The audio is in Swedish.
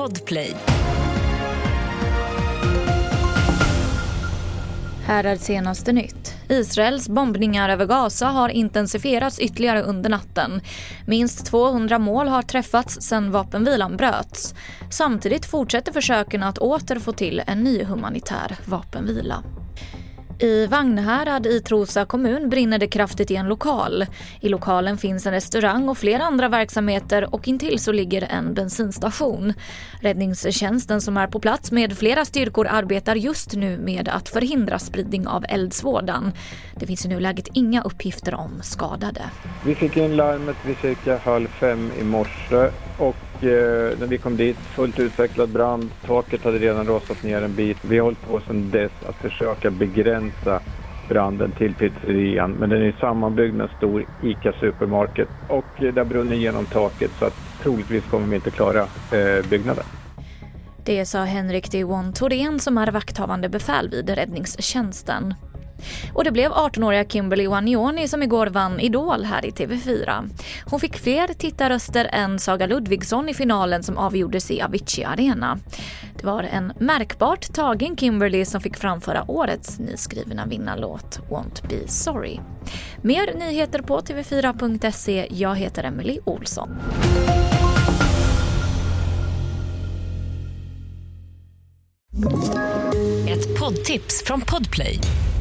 Podplay. Här är senaste nytt. Israels bombningar över Gaza har intensifierats ytterligare under natten. Minst 200 mål har träffats sedan vapenvilan bröts. Samtidigt fortsätter försöken att åter få till en ny humanitär vapenvila. I Vagnhärad i Trosa kommun brinner det kraftigt i en lokal. I lokalen finns en restaurang och flera andra verksamheter och intill så ligger en bensinstation. Räddningstjänsten som är på plats med flera styrkor arbetar just nu med att förhindra spridning av eldsvådan. Det finns i nuläget inga uppgifter om skadade. Vi fick in larmet vid cirka halv fem i morse och eh, när vi kom dit, fullt utvecklad brand. Taket hade redan rasat ner en bit. Vi har hållit på sedan dess att försöka begränsa branden till pizzerian. Men den är sammanbyggd med en stor ICA Supermarket och eh, det har brunnit genom taket så att troligtvis kommer vi inte klara eh, byggnaden. Det sa Henrik Dewon Thorén som är vakthavande befäl vid räddningstjänsten. Och det blev 18-åriga Kimberly Wanioni som igår vann Idol här i TV4. Hon fick fler tittarröster än Saga Ludvigsson i finalen som avgjordes i Avicii Arena. Det var en märkbart tagen Kimberly som fick framföra årets nyskrivna vinnarlåt Won't Be Sorry. Mer nyheter på tv4.se. Jag heter Emily Olsson. Ett poddtips från Podplay.